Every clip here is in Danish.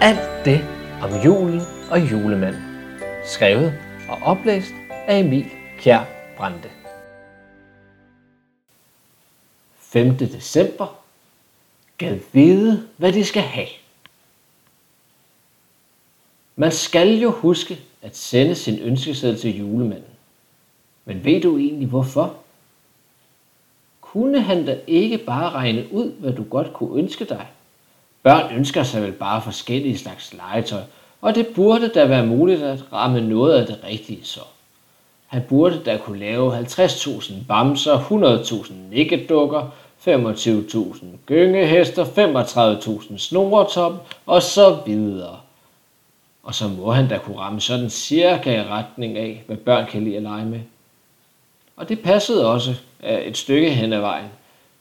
Alt det om julen og julemanden. Skrevet og oplæst af Emil Kjær Brande. 5. december. Gad vide, hvad de skal have. Man skal jo huske at sende sin ønskeseddel til julemanden. Men ved du egentlig hvorfor? Kunne han da ikke bare regne ud, hvad du godt kunne ønske dig? Børn ønsker sig vel bare forskellige slags legetøj, og det burde da være muligt at ramme noget af det rigtige så. Han burde da kunne lave 50.000 bamser, 100.000 nikkedukker, 25.000 gyngehester, 35.000 snoretop og så videre. Og så må han da kunne ramme sådan cirka i retning af, hvad børn kan lide at lege med. Og det passede også øh, et stykke hen ad vejen.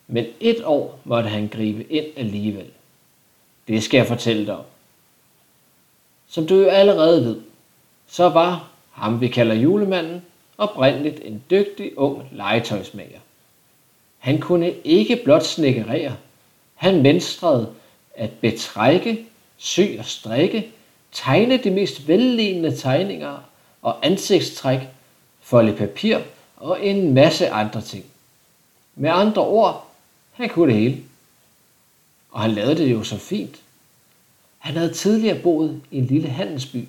Men et år måtte han gribe ind alligevel. Det skal jeg fortælle dig om. Som du jo allerede ved, så var ham vi kalder julemanden oprindeligt en dygtig ung legetøjsmager. Han kunne ikke blot snikkerere, han menstrede at betrække, sy og strikke, tegne de mest vellignende tegninger og ansigtstræk, folde papir og en masse andre ting. Med andre ord, han kunne det hele. Og han lavede det jo så fint. Han havde tidligere boet i en lille handelsby,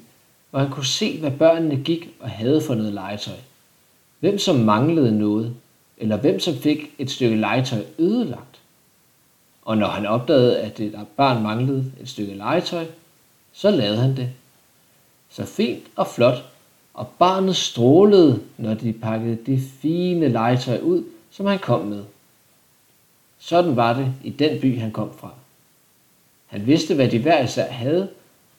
hvor han kunne se, hvad børnene gik og havde for noget legetøj. Hvem som manglede noget, eller hvem som fik et stykke legetøj ødelagt. Og når han opdagede, at et barn manglede et stykke legetøj, så lavede han det. Så fint og flot, og barnet strålede, når de pakkede det fine legetøj ud, som han kom med. Sådan var det i den by, han kom fra. Han vidste, hvad de hver især havde,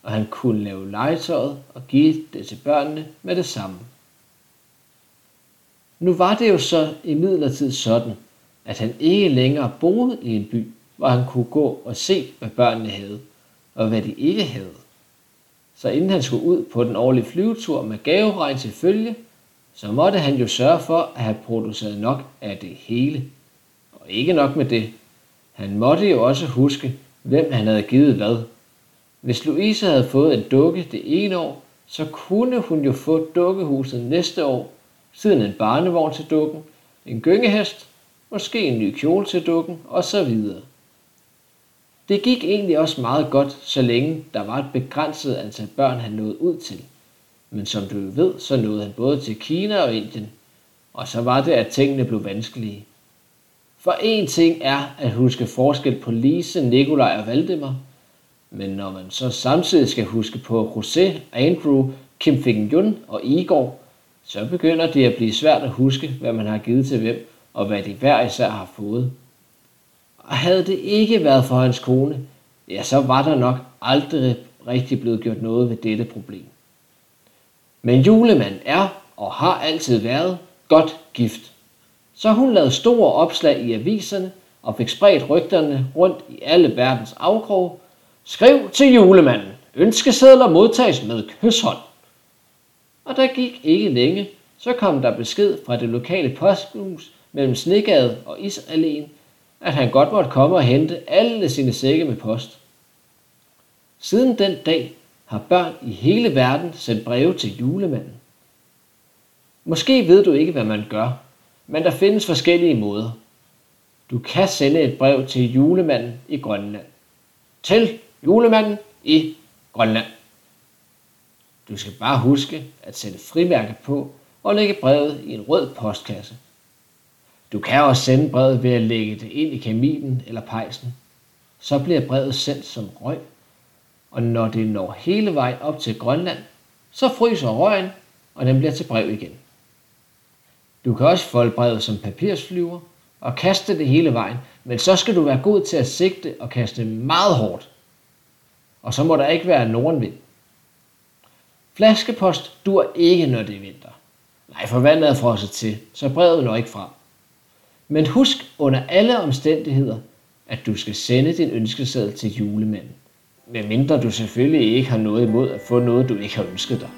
og han kunne lave legetøjet og give det til børnene med det samme. Nu var det jo så i sådan, at han ikke længere boede i en by, hvor han kunne gå og se, hvad børnene havde, og hvad de ikke havde. Så inden han skulle ud på den årlige flyvetur med gaveregn til følge, så måtte han jo sørge for at have produceret nok af det hele. Og ikke nok med det. Han måtte jo også huske, hvem han havde givet hvad. Hvis Louise havde fået en dukke det ene år, så kunne hun jo få dukkehuset næste år, siden en barnevogn til dukken, en gyngehest, måske en ny kjole til dukken osv. Det gik egentlig også meget godt, så længe der var et begrænset antal børn, han nåede ud til. Men som du ved, så nåede han både til Kina og Indien, og så var det, at tingene blev vanskelige. For en ting er at huske forskel på Lise, Nikolaj og Valdemar, men når man så samtidig skal huske på José, Andrew, Kim Fing og Igor, så begynder det at blive svært at huske, hvad man har givet til hvem, og hvad de hver især har fået. Og havde det ikke været for hans kone, ja, så var der nok aldrig rigtig blevet gjort noget ved dette problem. Men julemanden er og har altid været godt gift. Så hun lavede store opslag i aviserne og fik spredt rygterne rundt i alle verdens afkroge. Skriv til julemanden. Ønskesedler modtages med kysshånd. Og der gik ikke længe, så kom der besked fra det lokale posthus mellem Snegade og Isalén, at han godt måtte komme og hente alle sine sække med post. Siden den dag har børn i hele verden sendt breve til julemanden. Måske ved du ikke, hvad man gør, men der findes forskellige måder. Du kan sende et brev til julemanden i Grønland. Til julemanden i Grønland. Du skal bare huske at sætte frimærke på og lægge brevet i en rød postkasse. Du kan også sende brevet ved at lægge det ind i kaminen eller pejsen. Så bliver brevet sendt som røg, og når det når hele vejen op til Grønland, så fryser røgen, og den bliver til brev igen. Du kan også folde brevet som papirsflyver og kaste det hele vejen, men så skal du være god til at sigte og kaste meget hårdt. Og så må der ikke være nordenvind. Flaskepost dur ikke, når det er vinter. Nej, for vandet er frosset til, så brevet når ikke frem. Men husk under alle omstændigheder, at du skal sende din ønskeseddel til julemanden. Medmindre du selvfølgelig ikke har noget imod at få noget, du ikke har ønsket dig.